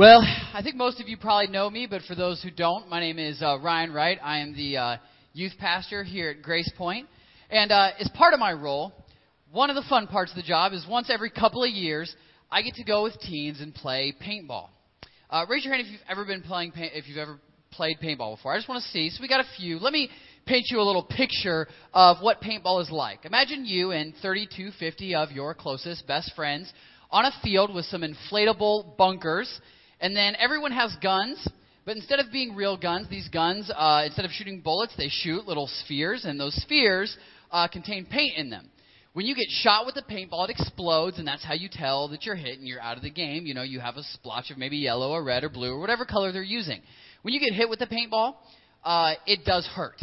Well, I think most of you probably know me, but for those who don't, my name is uh, Ryan Wright. I am the uh, youth pastor here at Grace Point. And uh, as part of my role, one of the fun parts of the job is once every couple of years, I get to go with teens and play paintball. Uh, raise your hand if you've ever been playing, paint, if you've ever played paintball before. I just want to see. So we got a few. Let me paint you a little picture of what paintball is like. Imagine you and 3250 of your closest best friends on a field with some inflatable bunkers and then everyone has guns, but instead of being real guns, these guns, uh, instead of shooting bullets, they shoot little spheres, and those spheres uh, contain paint in them. When you get shot with a paintball, it explodes, and that's how you tell that you're hit and you're out of the game. You know, you have a splotch of maybe yellow or red or blue or whatever color they're using. When you get hit with a paintball, uh, it does hurt.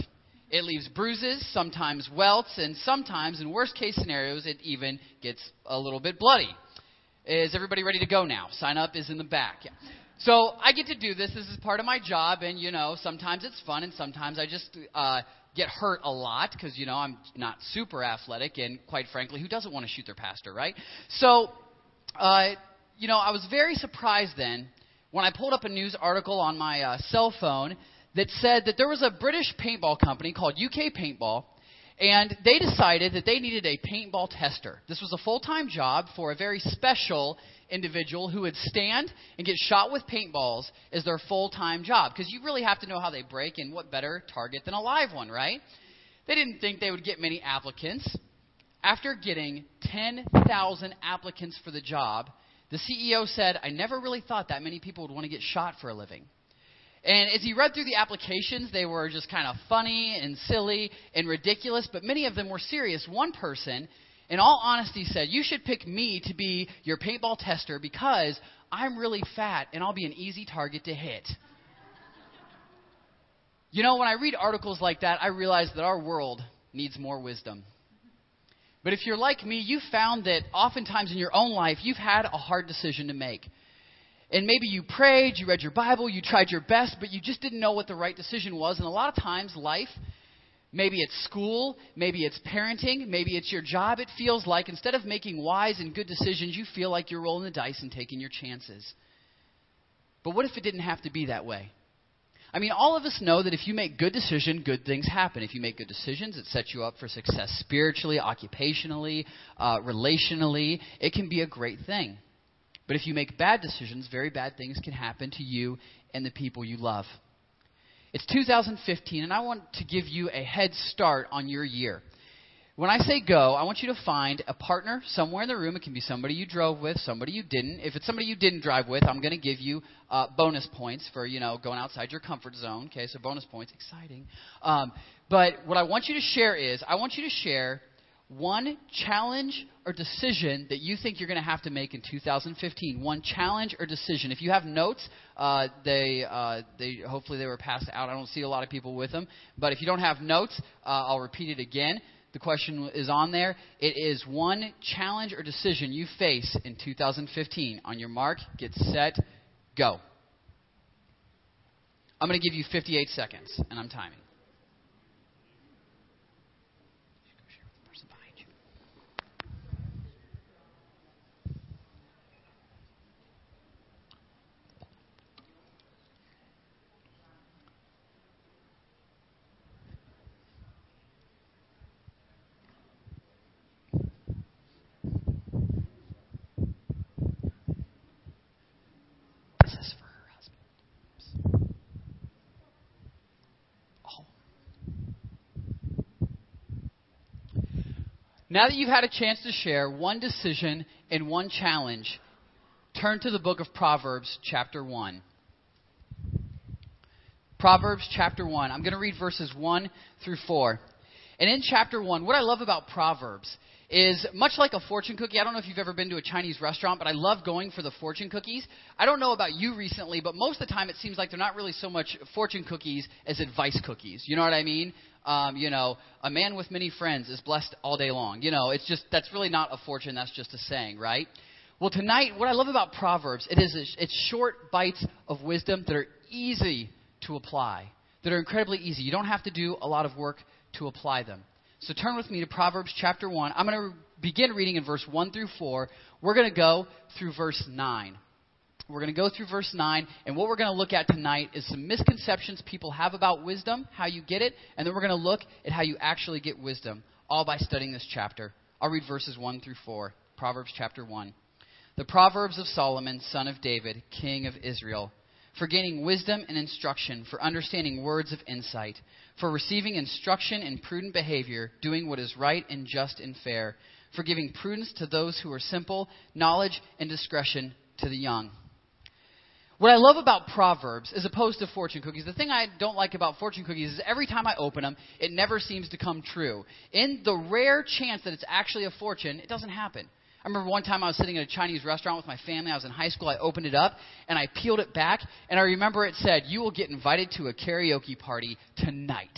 It leaves bruises, sometimes welts, and sometimes, in worst case scenarios, it even gets a little bit bloody. Is everybody ready to go now? Sign up is in the back. Yeah. So I get to do this. This is part of my job, and you know, sometimes it's fun, and sometimes I just uh, get hurt a lot because you know I'm not super athletic, and quite frankly, who doesn't want to shoot their pastor, right? So, uh, you know, I was very surprised then when I pulled up a news article on my uh, cell phone that said that there was a British paintball company called UK Paintball and they decided that they needed a paintball tester. This was a full time job for a very special individual who would stand and get shot with paintballs as their full time job. Because you really have to know how they break, and what better target than a live one, right? They didn't think they would get many applicants. After getting 10,000 applicants for the job, the CEO said, I never really thought that many people would want to get shot for a living. And as he read through the applications, they were just kind of funny and silly and ridiculous, but many of them were serious. One person, in all honesty, said, You should pick me to be your paintball tester because I'm really fat and I'll be an easy target to hit. You know, when I read articles like that, I realize that our world needs more wisdom. But if you're like me, you found that oftentimes in your own life, you've had a hard decision to make. And maybe you prayed, you read your Bible, you tried your best, but you just didn't know what the right decision was. And a lot of times, life, maybe it's school, maybe it's parenting, maybe it's your job, it feels like instead of making wise and good decisions, you feel like you're rolling the dice and taking your chances. But what if it didn't have to be that way? I mean, all of us know that if you make good decisions, good things happen. If you make good decisions, it sets you up for success spiritually, occupationally, uh, relationally. It can be a great thing. But if you make bad decisions, very bad things can happen to you and the people you love. It's 2015, and I want to give you a head start on your year. When I say go, I want you to find a partner somewhere in the room. It can be somebody you drove with, somebody you didn't. If it's somebody you didn't drive with, I'm going to give you uh, bonus points for you know going outside your comfort zone. Okay, so bonus points, exciting. Um, but what I want you to share is I want you to share one challenge or decision that you think you're going to have to make in 2015. One challenge or decision. If you have notes, uh, they, uh, they hopefully they were passed out. I don't see a lot of people with them. But if you don't have notes, uh, I'll repeat it again. The question is on there. It is one challenge or decision you face in 2015. On your mark, get set, go. I'm going to give you 58 seconds, and I'm timing. Now that you've had a chance to share one decision and one challenge, turn to the book of Proverbs, chapter 1. Proverbs, chapter 1. I'm going to read verses 1 through 4. And in chapter 1, what I love about Proverbs is much like a fortune cookie. I don't know if you've ever been to a Chinese restaurant, but I love going for the fortune cookies. I don't know about you recently, but most of the time it seems like they're not really so much fortune cookies as advice cookies. You know what I mean? um, you know, a man with many friends is blessed all day long. You know, it's just, that's really not a fortune, that's just a saying, right? Well, tonight, what I love about Proverbs, it is it's short bites of wisdom that are easy to apply, that are incredibly easy. You don't have to do a lot of work to apply them. So turn with me to Proverbs chapter 1. I'm going to begin reading in verse 1 through 4. We're going to go through verse 9. We're going to go through verse 9, and what we're going to look at tonight is some misconceptions people have about wisdom, how you get it, and then we're going to look at how you actually get wisdom, all by studying this chapter. I'll read verses 1 through 4, Proverbs chapter 1. The Proverbs of Solomon, son of David, king of Israel, for gaining wisdom and instruction, for understanding words of insight, for receiving instruction in prudent behavior, doing what is right and just and fair, for giving prudence to those who are simple, knowledge and discretion to the young. What I love about Proverbs, as opposed to fortune cookies, the thing I don't like about fortune cookies is every time I open them, it never seems to come true. In the rare chance that it's actually a fortune, it doesn't happen. I remember one time I was sitting at a Chinese restaurant with my family. I was in high school. I opened it up and I peeled it back, and I remember it said, You will get invited to a karaoke party tonight.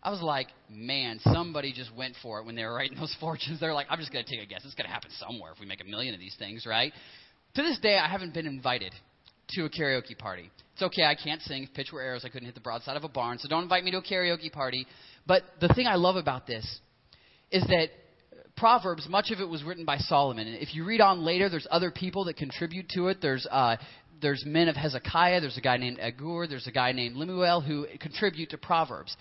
I was like, man, somebody just went for it when they were writing those fortunes. They're like, I'm just going to take a guess. It's going to happen somewhere if we make a million of these things, right? To this day, I haven't been invited to a karaoke party. It's okay, I can't sing. If pitch were arrows, I couldn't hit the broadside of a barn, so don't invite me to a karaoke party. But the thing I love about this is that Proverbs, much of it was written by Solomon. And if you read on later, there's other people that contribute to it. There's uh, there's men of Hezekiah. There's a guy named Agur. There's a guy named Lemuel who contribute to Proverbs.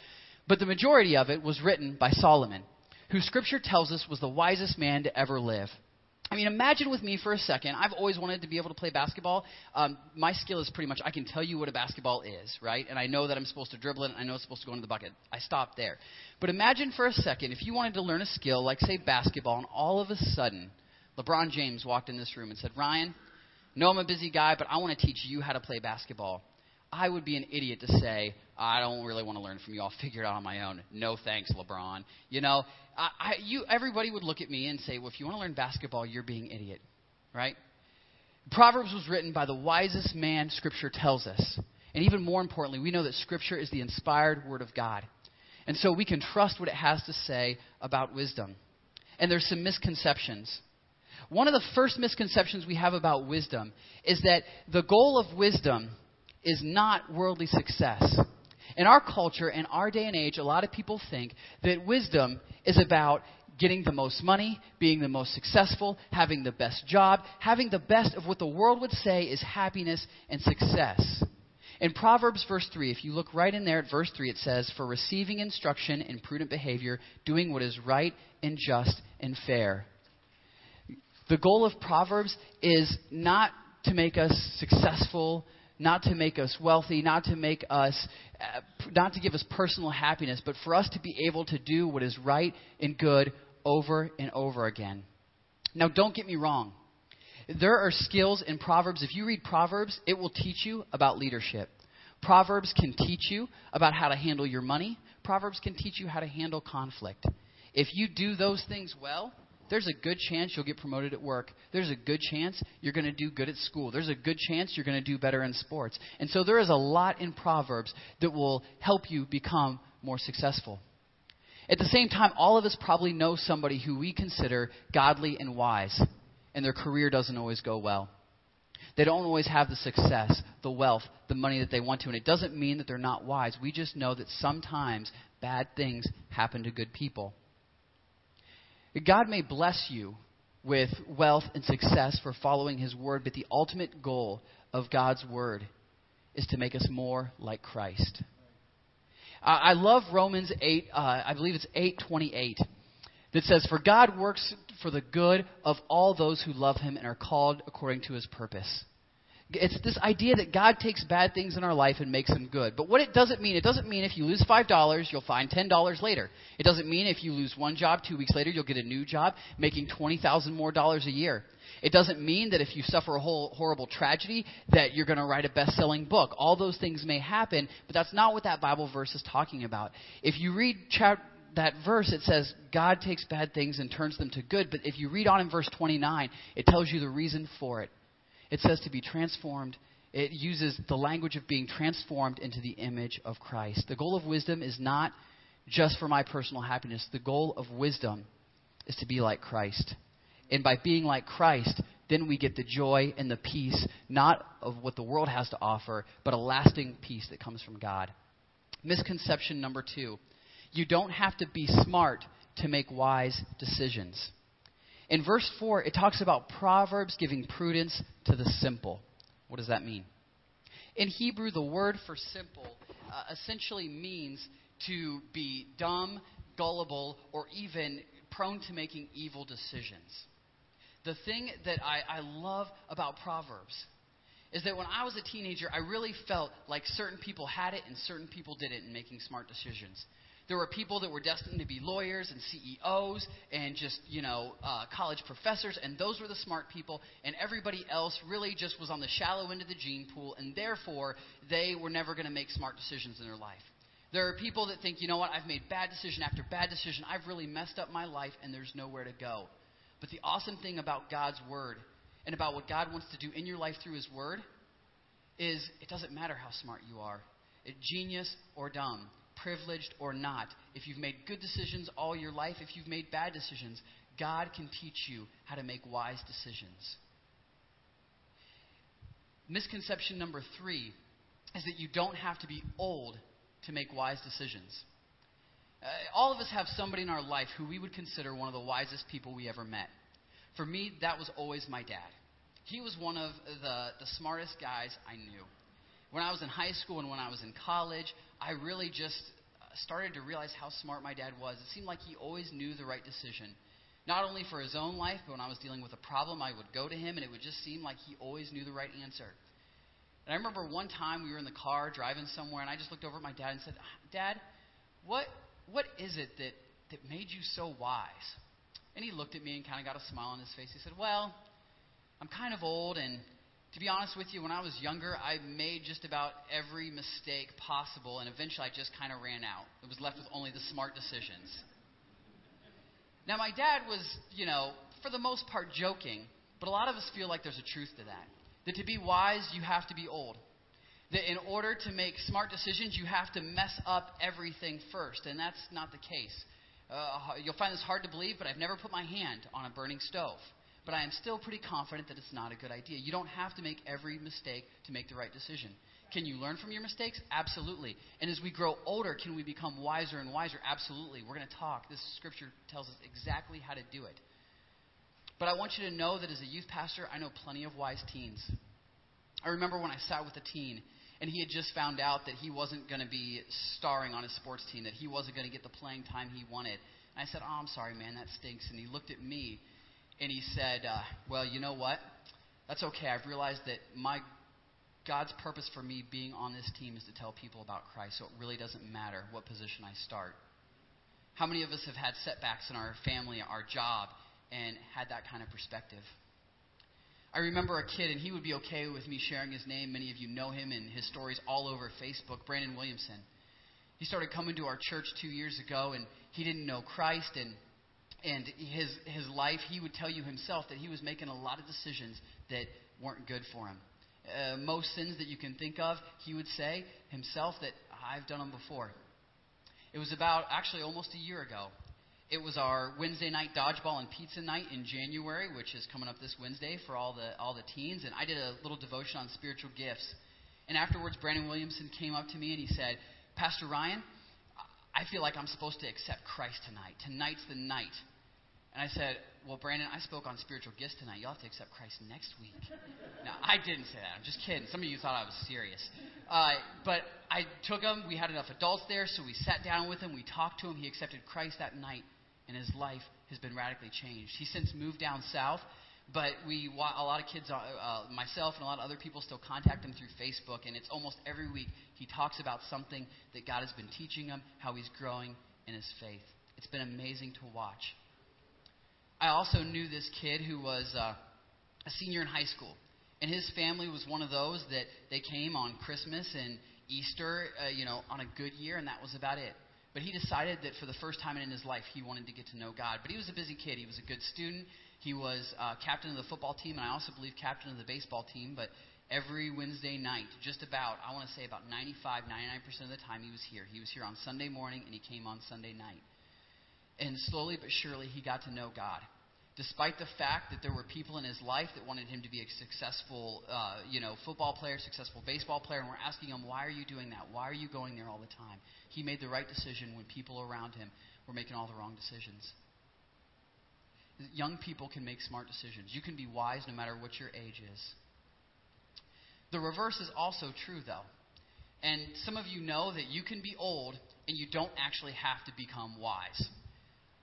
But the majority of it was written by Solomon, who Scripture tells us was the wisest man to ever live. I mean, imagine with me for a second. I've always wanted to be able to play basketball. Um, my skill is pretty much I can tell you what a basketball is, right? And I know that I'm supposed to dribble it. And I know it's supposed to go into the bucket. I stop there. But imagine for a second if you wanted to learn a skill like say basketball, and all of a sudden LeBron James walked in this room and said, "Ryan, know I'm a busy guy, but I want to teach you how to play basketball." I would be an idiot to say, I don't really want to learn from you. I'll figure it out on my own. No thanks, LeBron. You know, I, I, you, everybody would look at me and say, well, if you want to learn basketball, you're being an idiot, right? Proverbs was written by the wisest man Scripture tells us. And even more importantly, we know that Scripture is the inspired Word of God. And so we can trust what it has to say about wisdom. And there's some misconceptions. One of the first misconceptions we have about wisdom is that the goal of wisdom is not worldly success. In our culture, in our day and age, a lot of people think that wisdom is about getting the most money, being the most successful, having the best job, having the best of what the world would say is happiness and success. In Proverbs, verse 3, if you look right in there at verse 3, it says, For receiving instruction in prudent behavior, doing what is right and just and fair. The goal of Proverbs is not to make us successful, not to make us wealthy, not to make us, uh, not to give us personal happiness, but for us to be able to do what is right and good over and over again. Now, don't get me wrong. There are skills in Proverbs. If you read Proverbs, it will teach you about leadership. Proverbs can teach you about how to handle your money. Proverbs can teach you how to handle conflict. If you do those things well, there's a good chance you'll get promoted at work. There's a good chance you're going to do good at school. There's a good chance you're going to do better in sports. And so there is a lot in Proverbs that will help you become more successful. At the same time, all of us probably know somebody who we consider godly and wise, and their career doesn't always go well. They don't always have the success, the wealth, the money that they want to. And it doesn't mean that they're not wise. We just know that sometimes bad things happen to good people. God may bless you with wealth and success for following His word, but the ultimate goal of God's word is to make us more like Christ. I love Romans 8, uh, I believe it's 828, that says, For God works for the good of all those who love Him and are called according to His purpose. It's this idea that God takes bad things in our life and makes them good. But what it doesn't mean, it doesn't mean if you lose $5, you'll find $10 later. It doesn't mean if you lose one job two weeks later, you'll get a new job making 20000 more dollars a year. It doesn't mean that if you suffer a whole horrible tragedy that you're going to write a best-selling book. All those things may happen, but that's not what that Bible verse is talking about. If you read chapter that verse, it says God takes bad things and turns them to good. But if you read on in verse 29, it tells you the reason for it. It says to be transformed. It uses the language of being transformed into the image of Christ. The goal of wisdom is not just for my personal happiness. The goal of wisdom is to be like Christ. And by being like Christ, then we get the joy and the peace, not of what the world has to offer, but a lasting peace that comes from God. Misconception number two you don't have to be smart to make wise decisions. In verse 4, it talks about Proverbs giving prudence to the simple. What does that mean? In Hebrew, the word for simple uh, essentially means to be dumb, gullible, or even prone to making evil decisions. The thing that I, I love about Proverbs is that when I was a teenager, I really felt like certain people had it and certain people didn't in making smart decisions. There were people that were destined to be lawyers and CEOs and just, you know, uh, college professors, and those were the smart people, and everybody else really just was on the shallow end of the gene pool, and therefore they were never going to make smart decisions in their life. There are people that think, you know what, I've made bad decision after bad decision, I've really messed up my life, and there's nowhere to go. But the awesome thing about God's Word and about what God wants to do in your life through His Word is it doesn't matter how smart you are, genius or dumb privileged or not, if you've made good decisions all your life, if you've made bad decisions, God can teach you how to make wise decisions. Misconception number three is that you don't have to be old to make wise decisions. Uh, all of us have somebody in our life who we would consider one of the wisest people we ever met. For me, that was always my dad. He was one of the, the smartest guys I knew. When I was in high school and when I was in college, I really just uh, started to realize how smart my dad was. It seemed like he always knew the right decision. Not only for his own life, but when I was dealing with a problem, I would go to him and it would just seem like he always knew the right answer. And I remember one time we were in the car driving somewhere and I just looked over at my dad and said, Dad, what, what is it that, that made you so wise? And he looked at me and kind of got a smile on his face. He said, Well, I'm kind of old and to be honest with you, when I was younger, I made just about every mistake possible, and eventually I just kind of ran out. It was left with only the smart decisions. Now, my dad was, you know, for the most part joking, but a lot of us feel like there's a truth to that. That to be wise, you have to be old. That in order to make smart decisions, you have to mess up everything first, and that's not the case. Uh, you'll find this hard to believe, but I've never put my hand on a burning stove but I am still pretty confident that it's not a good idea. You don't have to make every mistake to make the right decision. Can you learn from your mistakes? Absolutely. And as we grow older, can we become wiser and wiser? Absolutely. We're going to talk. This scripture tells us exactly how to do it. But I want you to know that as a youth pastor, I know plenty of wise teens. I remember when I sat with a teen and he had just found out that he wasn't going to be starring on his sports team, that he wasn't going to get the playing time he wanted. And I said, Oh, I'm sorry, man, that stinks. And he looked at me and he said, uh, Well, you know what? That's okay. I've realized that my God's purpose for me being on this team is to tell people about Christ, so it really doesn't matter what position I start. How many of us have had setbacks in our family, our job, and had that kind of perspective? I remember a kid, and he would be okay with me sharing his name. Many of you know him and his stories all over Facebook. Brandon Williamson. He started coming to our church two years ago, and he didn't know Christ, and and his his life, he would tell you himself that he was making a lot of decisions that weren't good for him. Uh, most sins that you can think of, he would say himself that I've done them before. It was about actually almost a year ago. It was our Wednesday night dodgeball and pizza night in January, which is coming up this Wednesday for all the all the teens, and I did a little devotion on spiritual gifts. And afterwards, Brandon Williamson came up to me and he said, Pastor Ryan, I feel like I'm supposed to accept Christ tonight. Tonight's the night. And I said, Well, Brandon, I spoke on spiritual gifts tonight. You'll have to accept Christ next week. no, I didn't say that. I'm just kidding. Some of you thought I was serious. Uh, but I took him. We had enough adults there, so we sat down with him. We talked to him. He accepted Christ that night, and his life has been radically changed. He's since moved down south. But we, a lot of kids, uh, uh, myself and a lot of other people still contact him through Facebook, and it's almost every week he talks about something that God has been teaching him, how he's growing in his faith. It's been amazing to watch. I also knew this kid who was uh, a senior in high school, and his family was one of those that they came on Christmas and Easter, uh, you know, on a good year, and that was about it. But he decided that for the first time in his life, he wanted to get to know God. But he was a busy kid. He was a good student. He was uh, captain of the football team, and I also believe captain of the baseball team. But every Wednesday night, just about, I want to say about 95, 99% of the time he was here. He was here on Sunday morning, and he came on Sunday night. And slowly but surely, he got to know God. Despite the fact that there were people in his life that wanted him to be a successful, uh, you know, football player, successful baseball player, and were asking him, "Why are you doing that? Why are you going there all the time?" He made the right decision when people around him were making all the wrong decisions. Young people can make smart decisions. You can be wise no matter what your age is. The reverse is also true, though. And some of you know that you can be old and you don't actually have to become wise.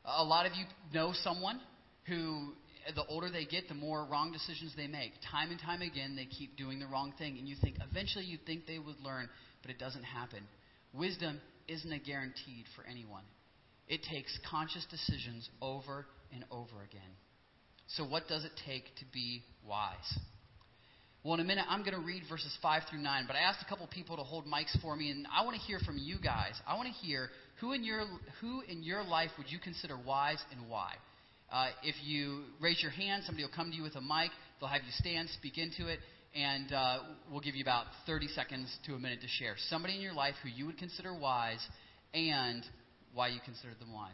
A lot of you know someone who, the older they get, the more wrong decisions they make. Time and time again, they keep doing the wrong thing, and you think eventually you think they would learn, but it doesn't happen. Wisdom isn't a guaranteed for anyone. It takes conscious decisions over and over again. So, what does it take to be wise? Well, in a minute, I'm going to read verses 5 through 9, but I asked a couple people to hold mics for me, and I want to hear from you guys. I want to hear who in your, who in your life would you consider wise and why? Uh, if you raise your hand, somebody will come to you with a mic. They'll have you stand, speak into it, and uh, we'll give you about 30 seconds to a minute to share. Somebody in your life who you would consider wise and why you consider them wise.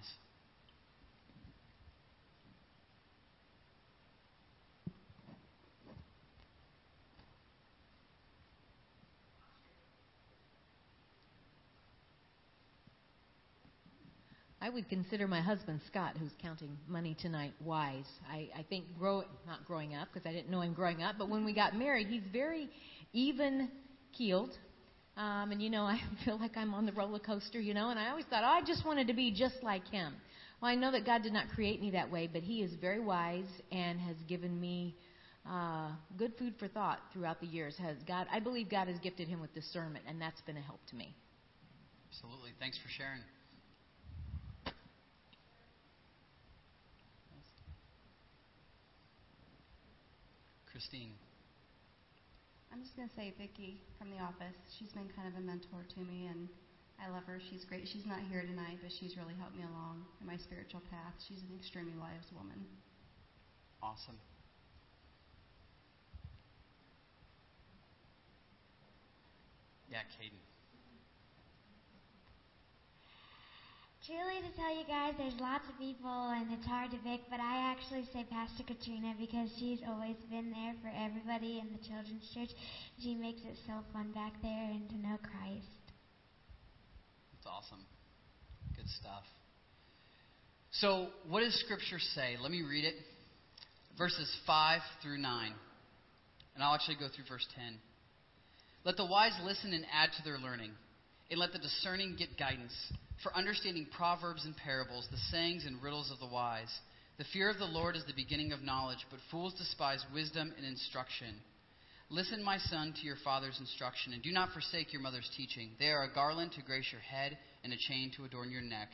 I would consider my husband Scott, who's counting money tonight, wise. I, I think grow not growing up because I didn't know him growing up, but when we got married, he's very even keeled. Um, and you know, I feel like I'm on the roller coaster, you know, and I always thought oh, I just wanted to be just like him. Well, I know that God did not create me that way, but He is very wise and has given me uh, good food for thought throughout the years. Has God? I believe God has gifted him with discernment, and that's been a help to me. Absolutely. Thanks for sharing. Christine. I'm just going to say Vicki from the office. She's been kind of a mentor to me, and I love her. She's great. She's not here tonight, but she's really helped me along in my spiritual path. She's an extremely wise woman. Awesome. Yeah, Caden. Truly to tell you guys, there's lots of people and it's hard to pick, but I actually say Pastor Katrina because she's always been there for everybody in the children's church. She makes it so fun back there and to know Christ. That's awesome. Good stuff. So, what does Scripture say? Let me read it. Verses 5 through 9. And I'll actually go through verse 10. Let the wise listen and add to their learning, and let the discerning get guidance for understanding proverbs and parables, the sayings and riddles of the wise. The fear of the Lord is the beginning of knowledge, but fools despise wisdom and instruction. Listen, my son, to your father's instruction, and do not forsake your mother's teaching. They are a garland to grace your head and a chain to adorn your neck.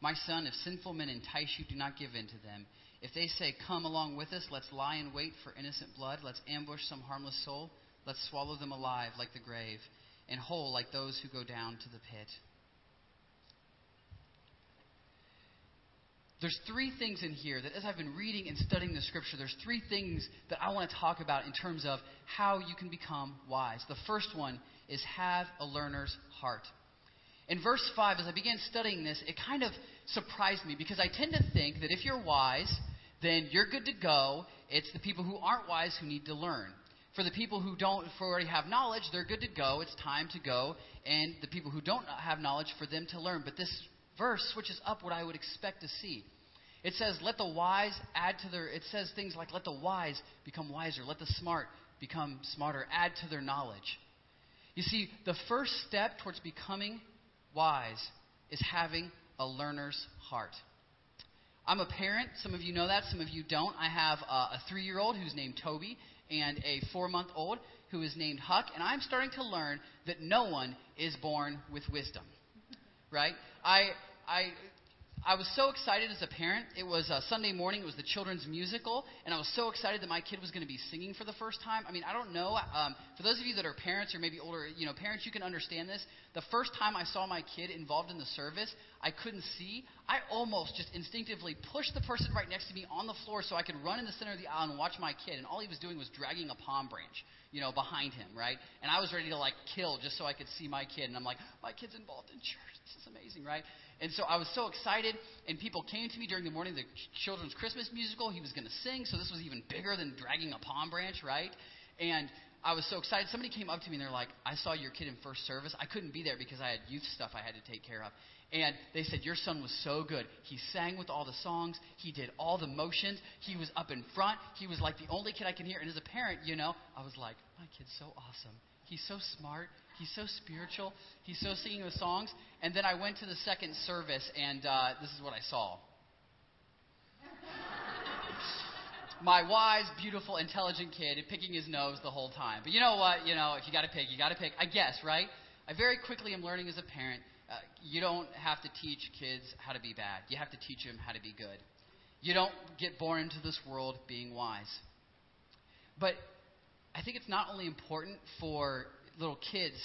My son, if sinful men entice you, do not give in to them. If they say, Come along with us, let's lie in wait for innocent blood, let's ambush some harmless soul, let's swallow them alive like the grave, and whole like those who go down to the pit. There's three things in here that as I've been reading and studying the scripture, there's three things that I want to talk about in terms of how you can become wise. The first one is have a learner's heart. In verse 5, as I began studying this, it kind of surprised me because I tend to think that if you're wise, then you're good to go. It's the people who aren't wise who need to learn. For the people who don't who already have knowledge, they're good to go. It's time to go. And the people who don't have knowledge, for them to learn. But this verse switches up what I would expect to see. It says, let the wise add to their, it says things like, let the wise become wiser, let the smart become smarter, add to their knowledge. You see, the first step towards becoming wise is having a learner's heart. I'm a parent. Some of you know that, some of you don't. I have a, a three year old who's named Toby and a four month old who is named Huck, and I'm starting to learn that no one is born with wisdom. Right? I, I I was so excited as a parent. It was a Sunday morning. It was the children's musical, and I was so excited that my kid was going to be singing for the first time. I mean, I don't know. Um, for those of you that are parents or maybe older, you know, parents, you can understand this. The first time I saw my kid involved in the service, I couldn't see. I almost just instinctively pushed the person right next to me on the floor so I could run in the center of the aisle and watch my kid. And all he was doing was dragging a palm branch, you know, behind him, right? And I was ready to like kill just so I could see my kid. And I'm like, my kid's involved in church. This is amazing, right? And so I was so excited, and people came to me during the morning, the children's Christmas musical. He was going to sing, so this was even bigger than dragging a palm branch, right? And I was so excited. Somebody came up to me and they're like, I saw your kid in first service. I couldn't be there because I had youth stuff I had to take care of. And they said, Your son was so good. He sang with all the songs, he did all the motions, he was up in front. He was like the only kid I can hear. And as a parent, you know, I was like, My kid's so awesome. He's so smart. He's so spiritual. He's so singing the songs. And then I went to the second service, and uh, this is what I saw. my wise, beautiful, intelligent kid picking his nose the whole time. But you know what? You know, if you got to pick, you got to pick. I guess, right? I very quickly am learning as a parent. Uh, you don't have to teach kids how to be bad. You have to teach them how to be good. You don't get born into this world being wise. But I think it's not only important for little kids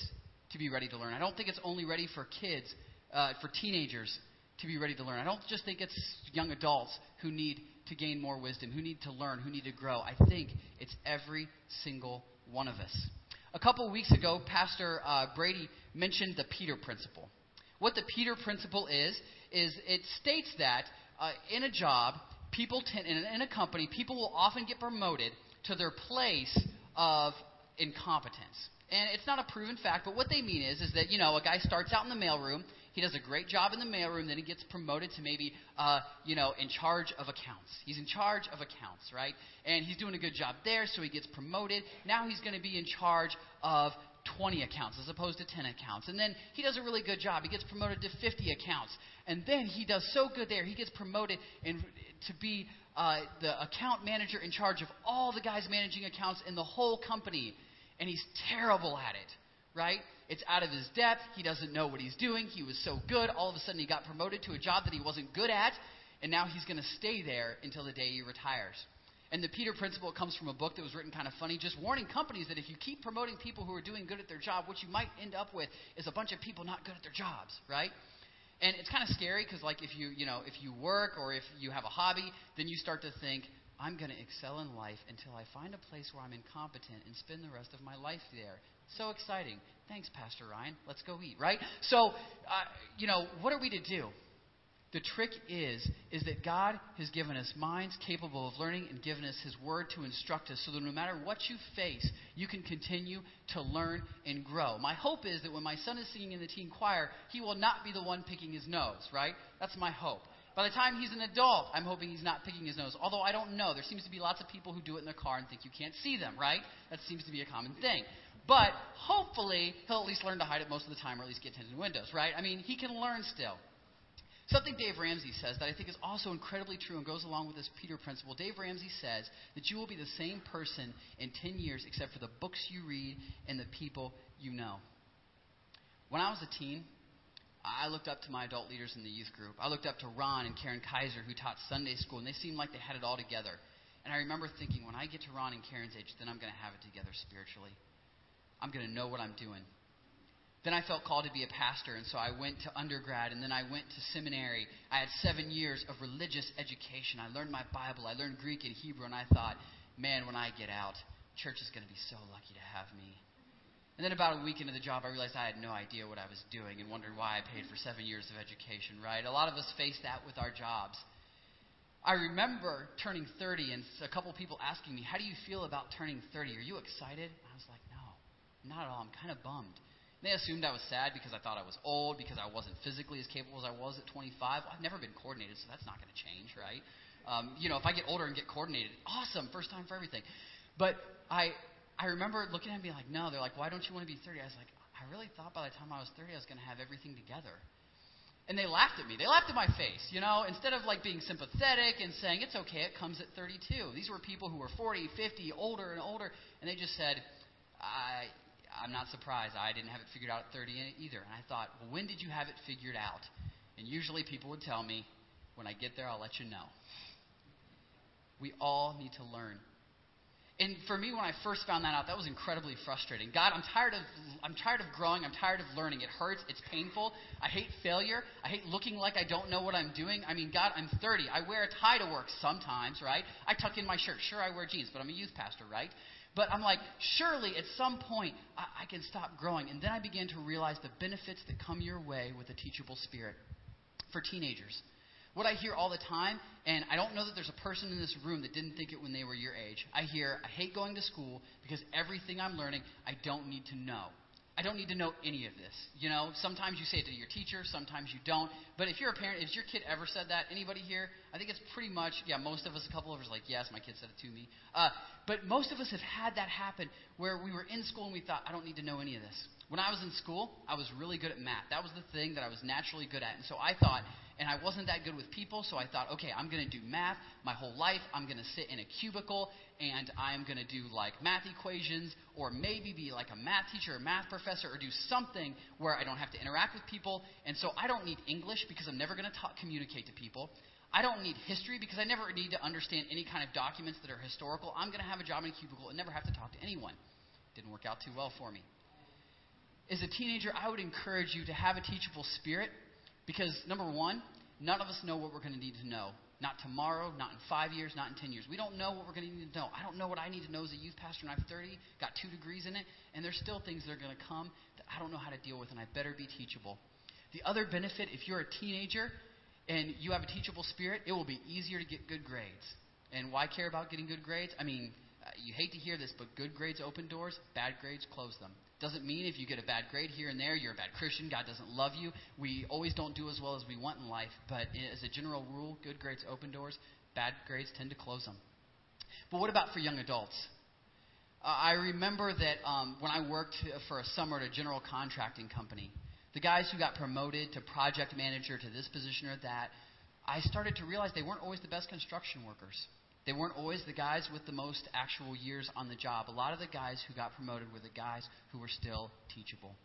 to be ready to learn. I don't think it's only ready for kids, uh, for teenagers to be ready to learn. I don't just think it's young adults who need to gain more wisdom, who need to learn, who need to grow. I think it's every single one of us. A couple weeks ago, Pastor uh, Brady mentioned the Peter principle. What the Peter principle is, is it states that uh, in a job, people tend, in a company, people will often get promoted to their place of incompetence. And it's not a proven fact, but what they mean is, is that, you know, a guy starts out in the mailroom, he does a great job in the mailroom. Then he gets promoted to maybe, uh, you know, in charge of accounts. He's in charge of accounts, right? And he's doing a good job there, so he gets promoted. Now he's going to be in charge of 20 accounts as opposed to 10 accounts. And then he does a really good job. He gets promoted to 50 accounts. And then he does so good there, he gets promoted in, to be uh, the account manager in charge of all the guys managing accounts in the whole company. And he's terrible at it, right? It's out of his depth. He doesn't know what he's doing. He was so good. All of a sudden, he got promoted to a job that he wasn't good at, and now he's going to stay there until the day he retires. And the Peter Principle comes from a book that was written kind of funny, just warning companies that if you keep promoting people who are doing good at their job, what you might end up with is a bunch of people not good at their jobs, right? And it's kind of scary because, like, if you, you know, if you work or if you have a hobby, then you start to think, I'm going to excel in life until I find a place where I'm incompetent and spend the rest of my life there. So exciting. Thanks, Pastor Ryan. Let's go eat, right? So, uh, you know, what are we to do? The trick is, is that God has given us minds capable of learning and given us His Word to instruct us so that no matter what you face, you can continue to learn and grow. My hope is that when my son is singing in the teen choir, he will not be the one picking his nose, right? That's my hope. By the time he's an adult, I'm hoping he's not picking his nose. Although I don't know. There seems to be lots of people who do it in their car and think you can't see them, right? That seems to be a common thing. But hopefully, he'll at least learn to hide it most of the time, or at least get tinted windows, right? I mean, he can learn still. Something Dave Ramsey says that I think is also incredibly true and goes along with this Peter principle. Dave Ramsey says that you will be the same person in 10 years except for the books you read and the people you know. When I was a teen, I looked up to my adult leaders in the youth group. I looked up to Ron and Karen Kaiser, who taught Sunday school, and they seemed like they had it all together. And I remember thinking, when I get to Ron and Karen's age, then I'm going to have it together spiritually. I'm going to know what I'm doing. Then I felt called to be a pastor, and so I went to undergrad, and then I went to seminary. I had seven years of religious education. I learned my Bible, I learned Greek and Hebrew, and I thought, man, when I get out, church is going to be so lucky to have me. And then about a week into the job, I realized I had no idea what I was doing and wondered why I paid for seven years of education, right? A lot of us face that with our jobs. I remember turning 30 and a couple people asking me, How do you feel about turning 30? Are you excited? I was like, No, not at all. I'm kind of bummed. And they assumed I was sad because I thought I was old, because I wasn't physically as capable as I was at 25. I've never been coordinated, so that's not going to change, right? Um, you know, if I get older and get coordinated, awesome, first time for everything. But I, I remember looking at me like, no. They're like, why don't you want to be 30? I was like, I really thought by the time I was 30, I was going to have everything together. And they laughed at me. They laughed at my face, you know, instead of like being sympathetic and saying, it's okay, it comes at 32. These were people who were 40, 50, older and older, and they just said, I, I'm not surprised. I didn't have it figured out at 30 either. And I thought, well, when did you have it figured out? And usually people would tell me, when I get there, I'll let you know. We all need to learn and for me, when I first found that out, that was incredibly frustrating. God, I'm tired of I'm tired of growing. I'm tired of learning. It hurts. It's painful. I hate failure. I hate looking like I don't know what I'm doing. I mean, God, I'm 30. I wear a tie to work sometimes, right? I tuck in my shirt. Sure, I wear jeans, but I'm a youth pastor, right? But I'm like, surely at some point I, I can stop growing. And then I began to realize the benefits that come your way with a teachable spirit for teenagers What I hear all the time, and I don't know that there's a person in this room that didn't think it when they were your age. I hear, I hate going to school because everything I'm learning, I don't need to know. I don't need to know any of this. You know, sometimes you say it to your teacher, sometimes you don't. But if you're a parent, has your kid ever said that? Anybody here? I think it's pretty much, yeah, most of us, a couple of us, like, yes, my kid said it to me. Uh, but most of us have had that happen where we were in school and we thought, I don't need to know any of this. When I was in school, I was really good at math. That was the thing that I was naturally good at. And so I thought, and I wasn't that good with people, so I thought, okay, I'm going to do math my whole life. I'm going to sit in a cubicle and I'm going to do like math equations or maybe be like a math teacher or math professor or do something where I don't have to interact with people. And so I don't need English because I'm never going to talk, communicate to people. I don't need history because I never need to understand any kind of documents that are historical. I'm going to have a job in a cubicle and never have to talk to anyone. Didn't work out too well for me. As a teenager, I would encourage you to have a teachable spirit because, number one, none of us know what we're going to need to know. Not tomorrow, not in five years, not in ten years. We don't know what we're going to need to know. I don't know what I need to know as a youth pastor, and I'm 30, got two degrees in it, and there's still things that are going to come that I don't know how to deal with, and I better be teachable. The other benefit, if you're a teenager and you have a teachable spirit, it will be easier to get good grades. And why care about getting good grades? I mean, you hate to hear this, but good grades open doors, bad grades close them. Doesn't mean if you get a bad grade here and there, you're a bad Christian. God doesn't love you. We always don't do as well as we want in life, but as a general rule, good grades open doors, bad grades tend to close them. But what about for young adults? Uh, I remember that um, when I worked for a summer at a general contracting company, the guys who got promoted to project manager to this position or that, I started to realize they weren't always the best construction workers. They weren't always the guys with the most actual years on the job. A lot of the guys who got promoted were the guys who were still teachable.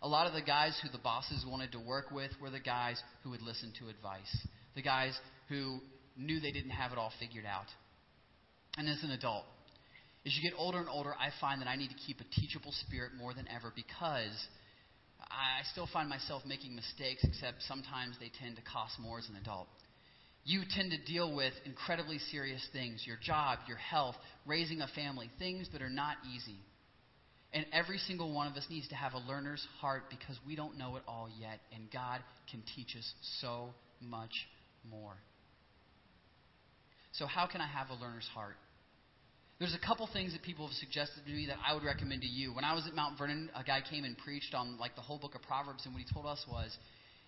A lot of the guys who the bosses wanted to work with were the guys who would listen to advice. The guys who knew they didn't have it all figured out. And as an adult, as you get older and older, I find that I need to keep a teachable spirit more than ever because I still find myself making mistakes, except sometimes they tend to cost more as an adult you tend to deal with incredibly serious things your job, your health, raising a family, things that are not easy. And every single one of us needs to have a learner's heart because we don't know it all yet, and God can teach us so much more. So, how can I have a learner's heart? There's a couple things that people have suggested to me that I would recommend to you. When I was at Mount Vernon, a guy came and preached on like the whole book of Proverbs, and what he told us was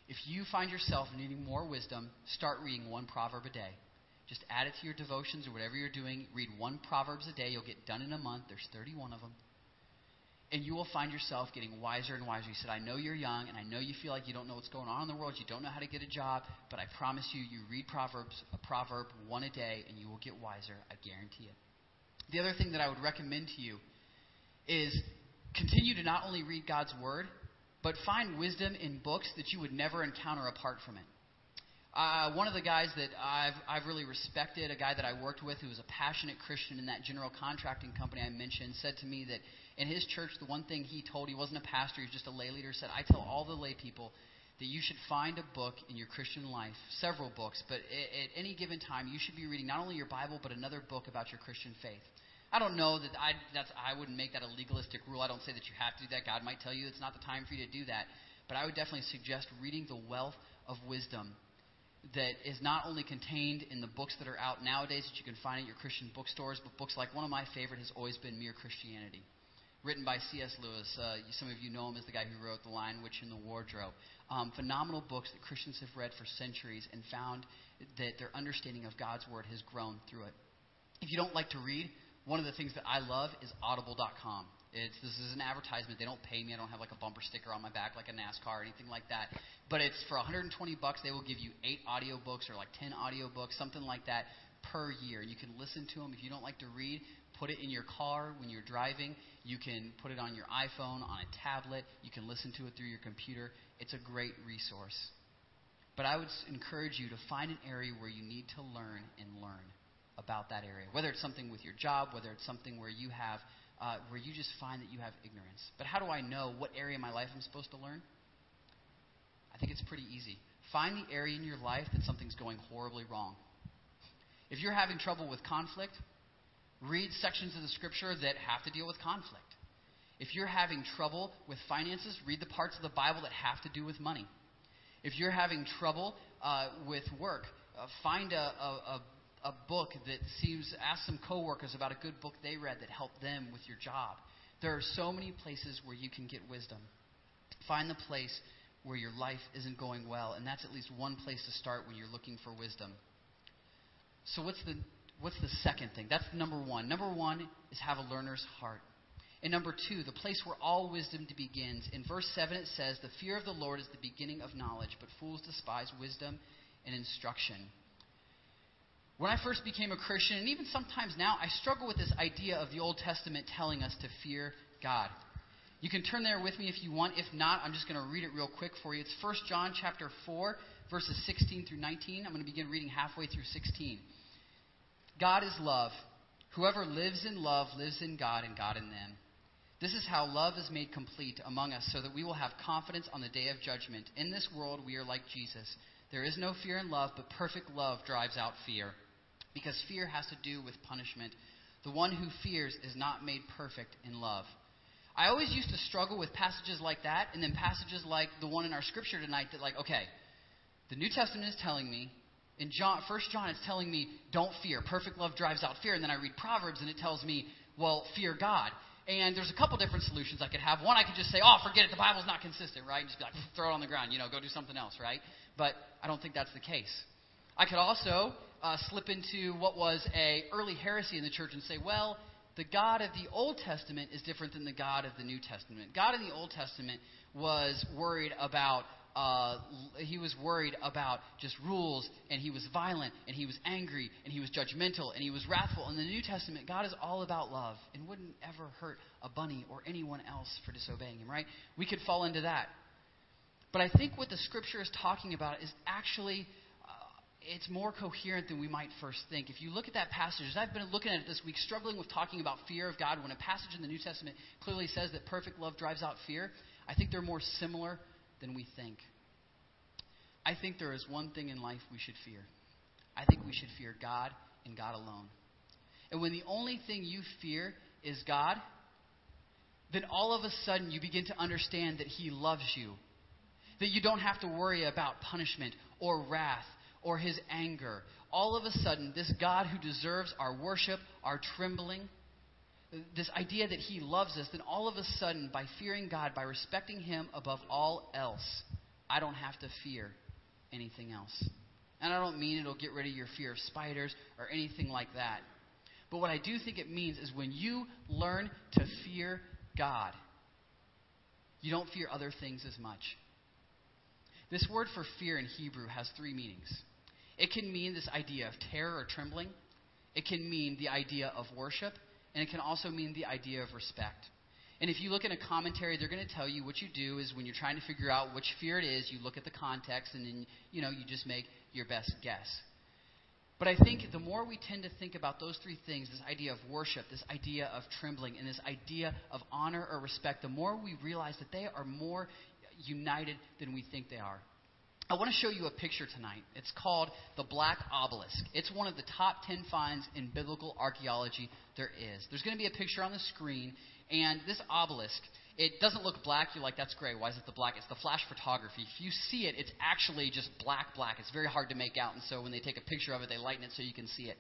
if you find yourself needing more wisdom, start reading one proverb a day. Just add it to your devotions or whatever you're doing. Read one Proverbs a day. You'll get done in a month. There's 31 of them. And you will find yourself getting wiser and wiser. He said, I know you're young, and I know you feel like you don't know what's going on in the world. You don't know how to get a job, but I promise you, you read Proverbs, a proverb one a day, and you will get wiser. I guarantee it. The other thing that I would recommend to you is continue to not only read God's Word, but find wisdom in books that you would never encounter apart from it. Uh, one of the guys that I've, I've really respected, a guy that I worked with who was a passionate Christian in that general contracting company I mentioned, said to me that in his church, the one thing he told, he wasn't a pastor, he was just a lay leader, said, I tell all the lay people that you should find a book in your Christian life, several books, but at, at any given time, you should be reading not only your Bible, but another book about your Christian faith. I don't know that I that's I wouldn't make that a legalistic rule. I don't say that you have to do that. God might tell you it's not the time for you to do that. But I would definitely suggest reading the wealth of wisdom that is not only contained in the books that are out nowadays that you can find at your Christian bookstores, but books like one of my favorite has always been Mere Christianity, written by C.S. Lewis. Uh, some of you know him as the guy who wrote The Lion, Witch, and the Wardrobe. Um, phenomenal books that Christians have read for centuries and found that their understanding of God's Word has grown through it. If you don't like to read, one of the things that I love is audible.com. It's, this is an advertisement. They don't pay me. I don't have like a bumper sticker on my back like a NASCAR or anything like that. But it's for 120 bucks. They will give you eight audiobooks or like 10 audiobooks, something like that per year. You can listen to them. If you don't like to read, put it in your car when you're driving. You can put it on your iPhone, on a tablet. You can listen to it through your computer. It's a great resource. But I would encourage you to find an area where you need to learn and learn about that area. Whether it's something with your job, whether it's something where you have, uh, where you just find that you have ignorance. But how do I know what area of my life I'm supposed to learn? I think it's pretty easy. Find the area in your life that something's going horribly wrong. If you're having trouble with conflict, read sections of the scripture that have to deal with conflict. If you're having trouble with finances, read the parts of the Bible that have to do with money. If you're having trouble uh, with work, uh, find a, a, a, a book that seems, ask some coworkers about a good book they read that helped them with your job. There are so many places where you can get wisdom. Find the place where your life isn't going well, and that's at least one place to start when you're looking for wisdom. So, what's the, what's the second thing? That's number one. Number one is have a learner's heart. And number two, the place where all wisdom begins. In verse 7, it says, The fear of the Lord is the beginning of knowledge, but fools despise wisdom and instruction. When I first became a Christian, and even sometimes now, I struggle with this idea of the Old Testament telling us to fear God. You can turn there with me if you want. If not, I'm just going to read it real quick for you. It's 1 John chapter 4, verses 16 through 19. I'm going to begin reading halfway through 16. God is love. Whoever lives in love lives in God and God in them. This is how love is made complete among us so that we will have confidence on the day of judgment. In this world, we are like Jesus. There is no fear in love, but perfect love drives out fear. Because fear has to do with punishment. The one who fears is not made perfect in love. I always used to struggle with passages like that, and then passages like the one in our scripture tonight that, like, okay, the New Testament is telling me, in John, First John, it's telling me, don't fear. Perfect love drives out fear. And then I read Proverbs, and it tells me, well, fear God. And there's a couple different solutions I could have. One, I could just say, oh, forget it, the Bible's not consistent, right? And just be like, throw it on the ground, you know, go do something else, right? But I don't think that's the case. I could also uh, slip into what was a early heresy in the church and say, well, the God of the Old Testament is different than the God of the New Testament. God in the Old Testament was worried about uh, he was worried about just rules, and he was violent, and he was angry, and he was judgmental, and he was wrathful. In the New Testament, God is all about love and wouldn't ever hurt a bunny or anyone else for disobeying him, right? We could fall into that. But I think what the scripture is talking about is actually it's more coherent than we might first think. If you look at that passage, as I've been looking at it this week, struggling with talking about fear of God, when a passage in the New Testament clearly says that perfect love drives out fear, I think they're more similar than we think. I think there is one thing in life we should fear. I think we should fear God and God alone. And when the only thing you fear is God, then all of a sudden you begin to understand that He loves you. That you don't have to worry about punishment or wrath or his anger. All of a sudden, this God who deserves our worship, our trembling, this idea that he loves us, then all of a sudden, by fearing God, by respecting him above all else, I don't have to fear anything else. And I don't mean it'll get rid of your fear of spiders or anything like that. But what I do think it means is when you learn to fear God, you don't fear other things as much. This word for fear in Hebrew has three meanings. It can mean this idea of terror or trembling. It can mean the idea of worship. And it can also mean the idea of respect. And if you look in a commentary, they're going to tell you what you do is when you're trying to figure out which fear it is, you look at the context and then, you know, you just make your best guess. But I think the more we tend to think about those three things, this idea of worship, this idea of trembling, and this idea of honor or respect, the more we realize that they are more united than we think they are. I want to show you a picture tonight. It's called the Black Obelisk. It's one of the top 10 finds in biblical archaeology there is. There's going to be a picture on the screen, and this obelisk, it doesn't look black. You're like, that's gray. Why is it the black? It's the flash photography. If you see it, it's actually just black, black. It's very hard to make out, and so when they take a picture of it, they lighten it so you can see it.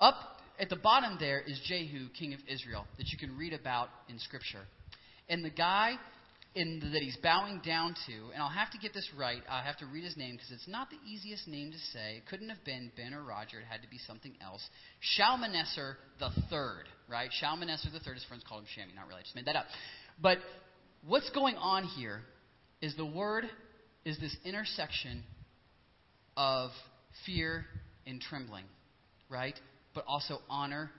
Up at the bottom there is Jehu, king of Israel, that you can read about in Scripture. And the guy in, that he's bowing down to, and I'll have to get this right. I have to read his name because it's not the easiest name to say. It couldn't have been Ben or Roger. It had to be something else. Shalmaneser the third, right? Shalmaneser the third. His friends called him Shammy. Not really. I just made that up. But what's going on here is the word is this intersection of fear and trembling, right? But also honor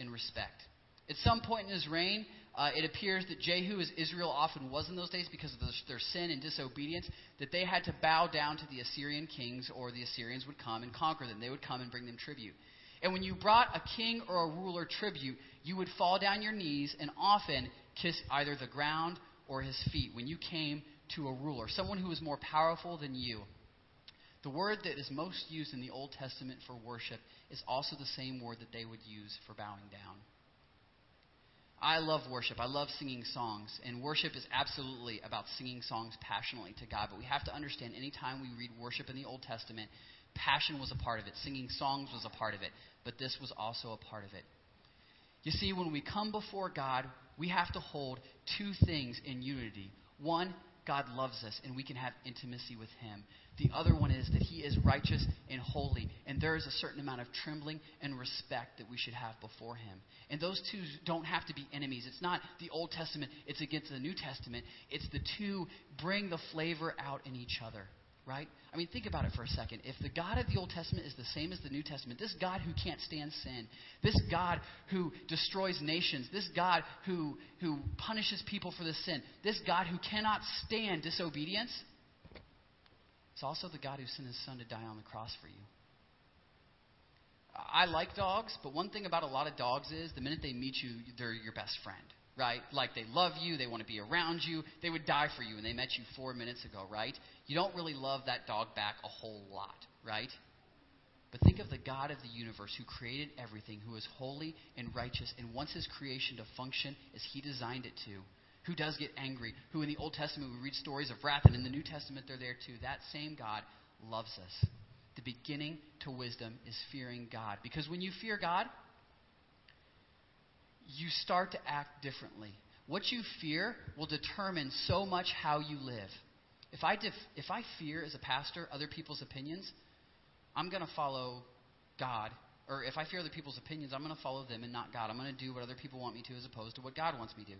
and respect. At some point in his reign, uh, it appears that Jehu, as Israel often was in those days because of their sin and disobedience, that they had to bow down to the Assyrian kings, or the Assyrians would come and conquer them. They would come and bring them tribute. And when you brought a king or a ruler tribute, you would fall down your knees and often kiss either the ground or his feet when you came to a ruler, someone who was more powerful than you. The word that is most used in the Old Testament for worship is also the same word that they would use for bowing down. I love worship. I love singing songs. And worship is absolutely about singing songs passionately to God. But we have to understand anytime we read worship in the Old Testament, passion was a part of it. Singing songs was a part of it. But this was also a part of it. You see, when we come before God, we have to hold two things in unity. One, God loves us and we can have intimacy with Him. The other one is that He is righteous and holy, and there is a certain amount of trembling and respect that we should have before Him. And those two don't have to be enemies. It's not the Old Testament, it's against the New Testament. It's the two bring the flavor out in each other right? I mean, think about it for a second. If the God of the Old Testament is the same as the New Testament, this God who can't stand sin, this God who destroys nations, this God who, who punishes people for the sin, this God who cannot stand disobedience, it's also the God who sent his son to die on the cross for you. I like dogs, but one thing about a lot of dogs is the minute they meet you, they're your best friend right? Like they love you, they want to be around you, they would die for you, and they met you four minutes ago, right? You don't really love that dog back a whole lot, right? But think of the God of the universe who created everything, who is holy and righteous, and wants his creation to function as he designed it to. Who does get angry, who in the Old Testament we read stories of wrath, and in the New Testament they're there too. That same God loves us. The beginning to wisdom is fearing God. Because when you fear God, you start to act differently. What you fear will determine so much how you live. If I, def- if I fear as a pastor other people's opinions, I'm going to follow God. Or if I fear other people's opinions, I'm going to follow them and not God. I'm going to do what other people want me to as opposed to what God wants me to.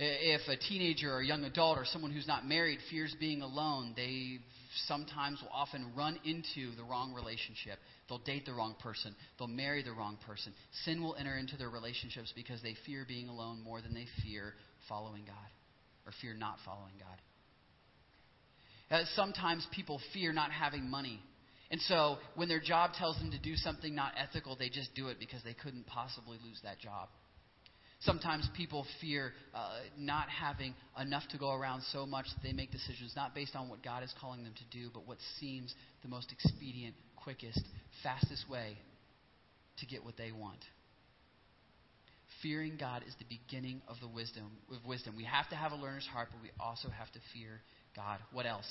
If a teenager or a young adult or someone who's not married fears being alone, they sometimes will often run into the wrong relationship. They'll date the wrong person. They'll marry the wrong person. Sin will enter into their relationships because they fear being alone more than they fear following God or fear not following God. Uh, sometimes people fear not having money. And so when their job tells them to do something not ethical, they just do it because they couldn't possibly lose that job. Sometimes people fear uh, not having enough to go around so much that they make decisions not based on what God is calling them to do, but what seems the most expedient, quickest, fastest way to get what they want. Fearing God is the beginning of the wisdom of wisdom. We have to have a learner's heart, but we also have to fear God. What else?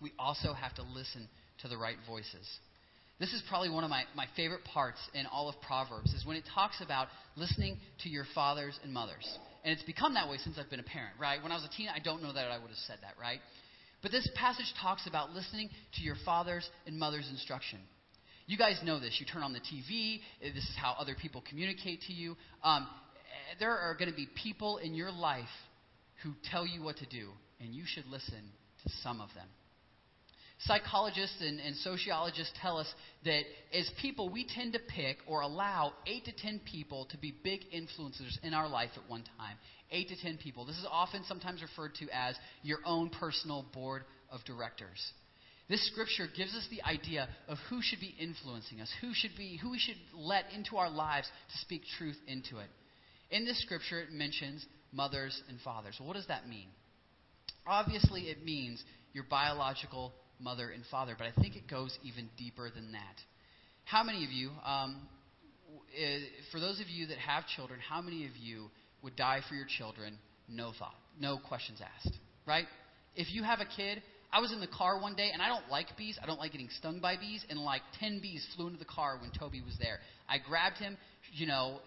We also have to listen to the right voices. This is probably one of my, my favorite parts in all of Proverbs, is when it talks about listening to your fathers and mothers. And it's become that way since I've been a parent, right? When I was a teen, I don't know that I would have said that, right? But this passage talks about listening to your father's and mother's instruction. You guys know this. You turn on the TV, this is how other people communicate to you. Um, there are going to be people in your life who tell you what to do, and you should listen to some of them. Psychologists and, and, sociologists tell us that as people, we tend to pick or allow 8 to 10 people to be big influencers in our life at one time. 8 to 10 people. This is often sometimes referred to as your own personal board of directors. This scripture gives us the idea of who should be influencing us, who should be who we should let into our lives to speak truth into it. In this scripture it mentions mothers and fathers. Well, what does that mean? Obviously it means your biological mother and father, but I think it goes even deeper than that. How many of you, um, eh, for those of you that have children, how many of you would die for your children, no thought, no questions asked, right? If you have a kid, I was in the car one day, and I don't like bees. I don't like getting stung by bees, and like 10 bees flew into the car when Toby was there. I grabbed him, you know,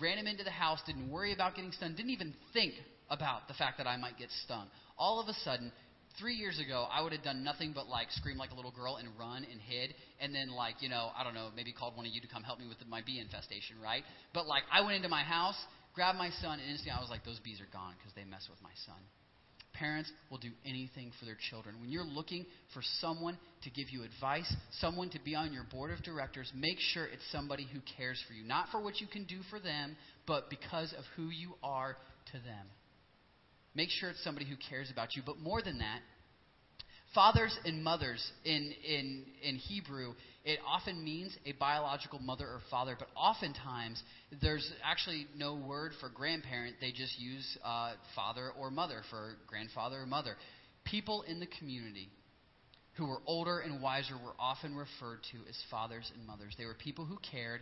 ran him into the house, didn't worry about getting stung, didn't even think about the fact that I might get stung. All of a sudden, three years ago, I would have done nothing but like scream like a little girl and run and hid, and then like you know I don't know maybe called one of you to come help me with my bee infestation, right? But like I went into my house, grabbed my son, and instantly I was like, those bees are gone because they mess with my son. Parents will do anything for their children. When you're looking for someone to give you advice, someone to be on your board of directors, make sure it's somebody who cares for you. Not for what you can do for them, but because of who you are to them. Make sure it's somebody who cares about you. But more than that, fathers and mothers in, in, in Hebrew, it often means a biological mother or father, but oftentimes there's actually no word for grandparent. They just use uh, father or mother for grandfather or mother. People in the community who were older and wiser were often referred to as fathers and mothers. They were people who cared,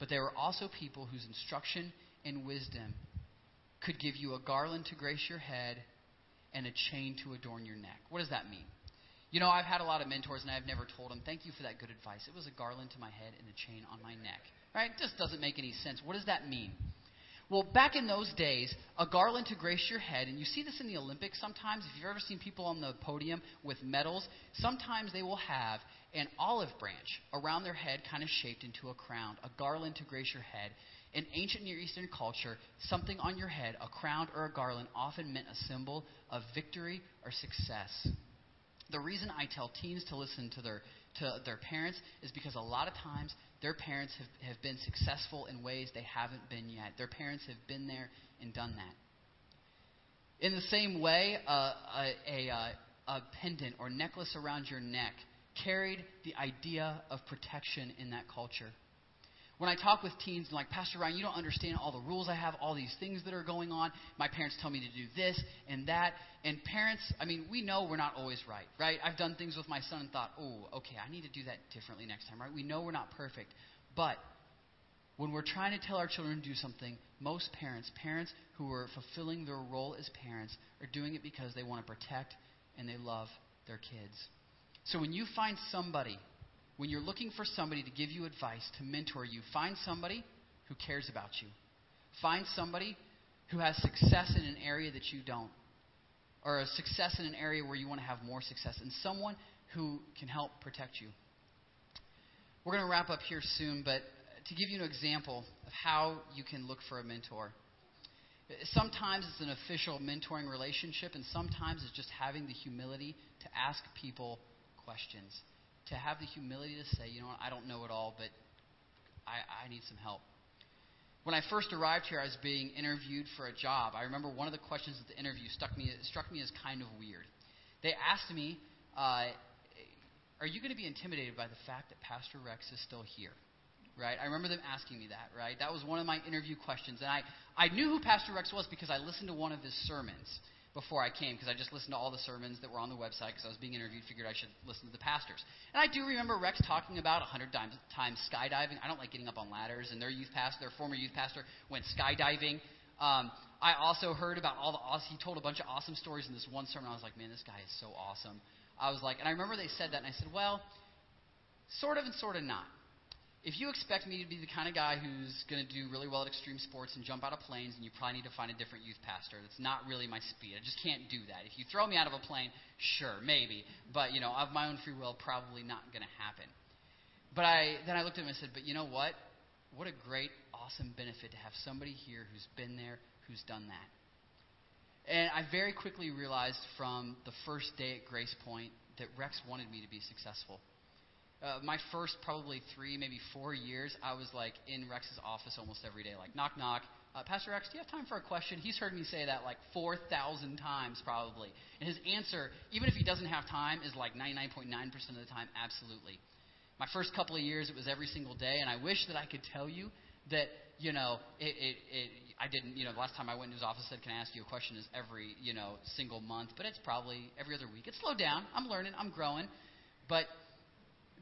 but they were also people whose instruction and wisdom could give you a garland to grace your head and a chain to adorn your neck. What does that mean? You know, I've had a lot of mentors and I've never told them, thank you for that good advice. It was a garland to my head and a chain on my neck. Right? It just doesn't make any sense. What does that mean? Well, back in those days, a garland to grace your head, and you see this in the Olympics sometimes. If you've ever seen people on the podium with medals, sometimes they will have an olive branch around their head, kind of shaped into a crown, a garland to grace your head. In ancient Near Eastern culture, something on your head, a crown or a garland, often meant a symbol of victory or success. The reason I tell teens to listen to their to their parents is because a lot of times their parents have, have been successful in ways they haven't been yet. Their parents have been there and done that. In the same way, uh, a, a, uh, a pendant or necklace around your neck carried the idea of protection in that culture. When I talk with teens, like, Pastor Ryan, you don't understand all the rules I have, all these things that are going on. My parents tell me to do this and that. And parents, I mean, we know we're not always right, right? I've done things with my son and thought, oh, okay, I need to do that differently next time, right? We know we're not perfect. But when we're trying to tell our children to do something, most parents, parents who are fulfilling their role as parents, are doing it because they want to protect and they love their kids. So when you find somebody when you're looking for somebody to give you advice, to mentor you, find somebody who cares about you. Find somebody who has success in an area that you don't, or a success in an area where you want to have more success, and someone who can help protect you. We're going to wrap up here soon, but to give you an example of how you can look for a mentor. Sometimes it's an official mentoring relationship, and sometimes it's just having the humility to ask people questions to have the humility to say, you know what, I don't know it all, but I, I need some help. When I first arrived here, I was being interviewed for a job. I remember one of the questions at the interview struck me, struck me as kind of weird. They asked me, uh, Are you going to be intimidated by the fact that Pastor Rex is still here? Right? I remember them asking me that, right? That was one of my interview questions. And I, I knew who Pastor Rex was because I listened to one of his sermons before I came because I just listened to all the sermons that were on the website because I was being interviewed. Figured I should listen to the pastors. And I do remember Rex talking about a hundred times, times skydiving. I don't like getting up on ladders, and their youth pastor, their former youth pastor, went skydiving. Um, I also heard about all the awesome. He told a bunch of awesome stories in this one sermon. I was like, man, this guy is so awesome. I was like, and I remember they said that, and I said, well, sort of and sort of not if you expect me to be the kind of guy who's going to do really well at extreme sports and jump out of planes, and you probably need to find a different youth pastor. That's not really my speed. I just can't do that. If you throw me out of a plane, sure, maybe, but you know, of my own free will, probably not going to happen. But I then I looked at him and said, but you know what? What a great, awesome benefit to have somebody here who's been there, who's done that. And I very quickly realized from the first day at Grace Point that Rex wanted me to be successful uh, my first probably three, maybe four years, I was like in Rex's office almost every day, like knock knock. Uh, Pastor Rex, do you have time for a question? He's heard me say that like 4,000 times probably. And his answer, even if he doesn't have time, is like 99.9% of the time, absolutely. My first couple of years, it was every single day, and I wish that I could tell you that, you know, it, it, it, I didn't, you know, the last time I went into his office said, Can I ask you a question? is every, you know, single month, but it's probably every other week. It's slowed down. I'm learning, I'm growing. But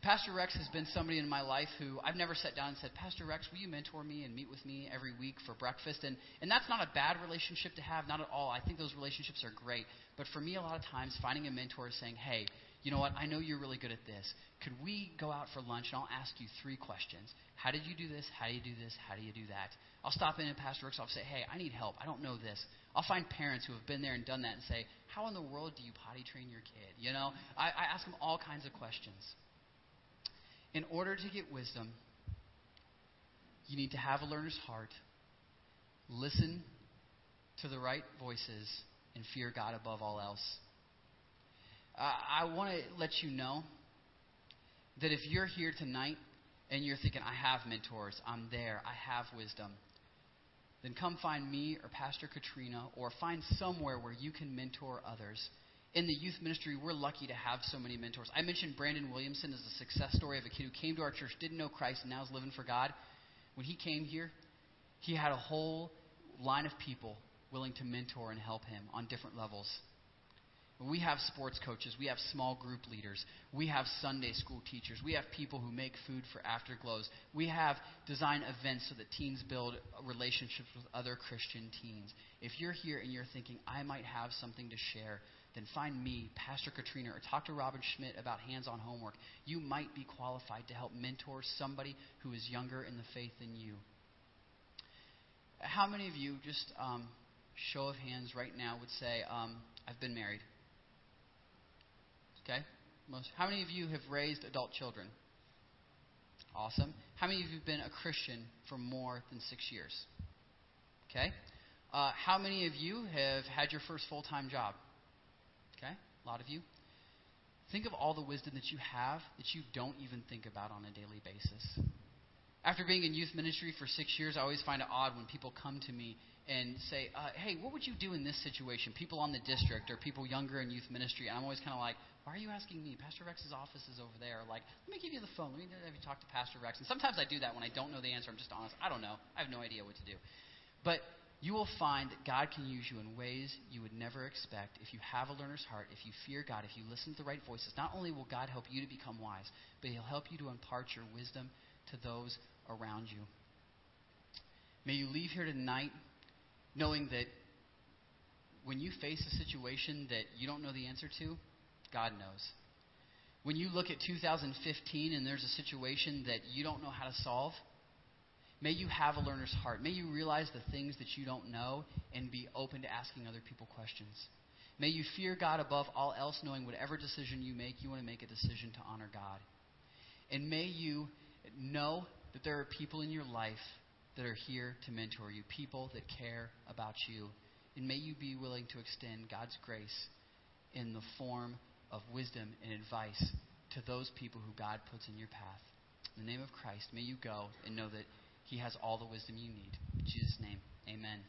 Pastor Rex has been somebody in my life who I've never sat down and said, Pastor Rex, will you mentor me and meet with me every week for breakfast? And, and that's not a bad relationship to have, not at all. I think those relationships are great. But for me, a lot of times, finding a mentor is saying, hey, you know what? I know you're really good at this. Could we go out for lunch and I'll ask you three questions? How did you do this? How do you do this? How do you do that? I'll stop in at Pastor Rick's office and say, hey, I need help. I don't know this. I'll find parents who have been there and done that and say, how in the world do you potty train your kid? You know, I, I ask them all kinds of questions. In order to get wisdom, you need to have a learner's heart, listen to the right voices, and fear God above all else. Uh, I want to let you know that if you're here tonight and you're thinking, I have mentors, I'm there, I have wisdom, then come find me or Pastor Katrina or find somewhere where you can mentor others in the youth ministry, we're lucky to have so many mentors. I mentioned Brandon Williamson as a success story of a kid who came to our church, didn't know Christ, and now is living for God. When he came here, he had a whole line of people willing to mentor and help him on different levels. We have sports coaches. We have small group leaders. We have Sunday school teachers. We have people who make food for afterglows. We have design events so that teens build relationships with other Christian teens. If you're here and you're thinking, I might have something to share, then find me, Pastor Katrina, or talk to Robin Schmidt about hands on homework. You might be qualified to help mentor somebody who is younger in the faith than you. How many of you, just um, show of hands right now, would say, um, I've been married? Okay? Most. How many of you have raised adult children? Awesome. How many of you have been a Christian for more than six years? Okay. Uh, how many of you have had your first full time job? Okay. A lot of you. Think of all the wisdom that you have that you don't even think about on a daily basis. After being in youth ministry for six years, I always find it odd when people come to me and say, uh, "Hey, what would you do in this situation?" People on the district or people younger in youth ministry, and I'm always kind of like, "Why are you asking me? Pastor Rex's office is over there. Like, let me give you the phone. Let me have you talk to Pastor Rex." And sometimes I do that when I don't know the answer. I'm just honest. I don't know. I have no idea what to do. But you will find that God can use you in ways you would never expect if you have a learner's heart, if you fear God, if you listen to the right voices. Not only will God help you to become wise, but He'll help you to impart your wisdom to those around you. May you leave here tonight knowing that when you face a situation that you don't know the answer to, God knows. When you look at 2015 and there's a situation that you don't know how to solve, may you have a learner's heart. May you realize the things that you don't know and be open to asking other people questions. May you fear God above all else, knowing whatever decision you make, you want to make a decision to honor God. And may you know that there are people in your life that are here to mentor you, people that care about you. And may you be willing to extend God's grace in the form of wisdom and advice to those people who God puts in your path. In the name of Christ, may you go and know that He has all the wisdom you need. In Jesus' name, amen.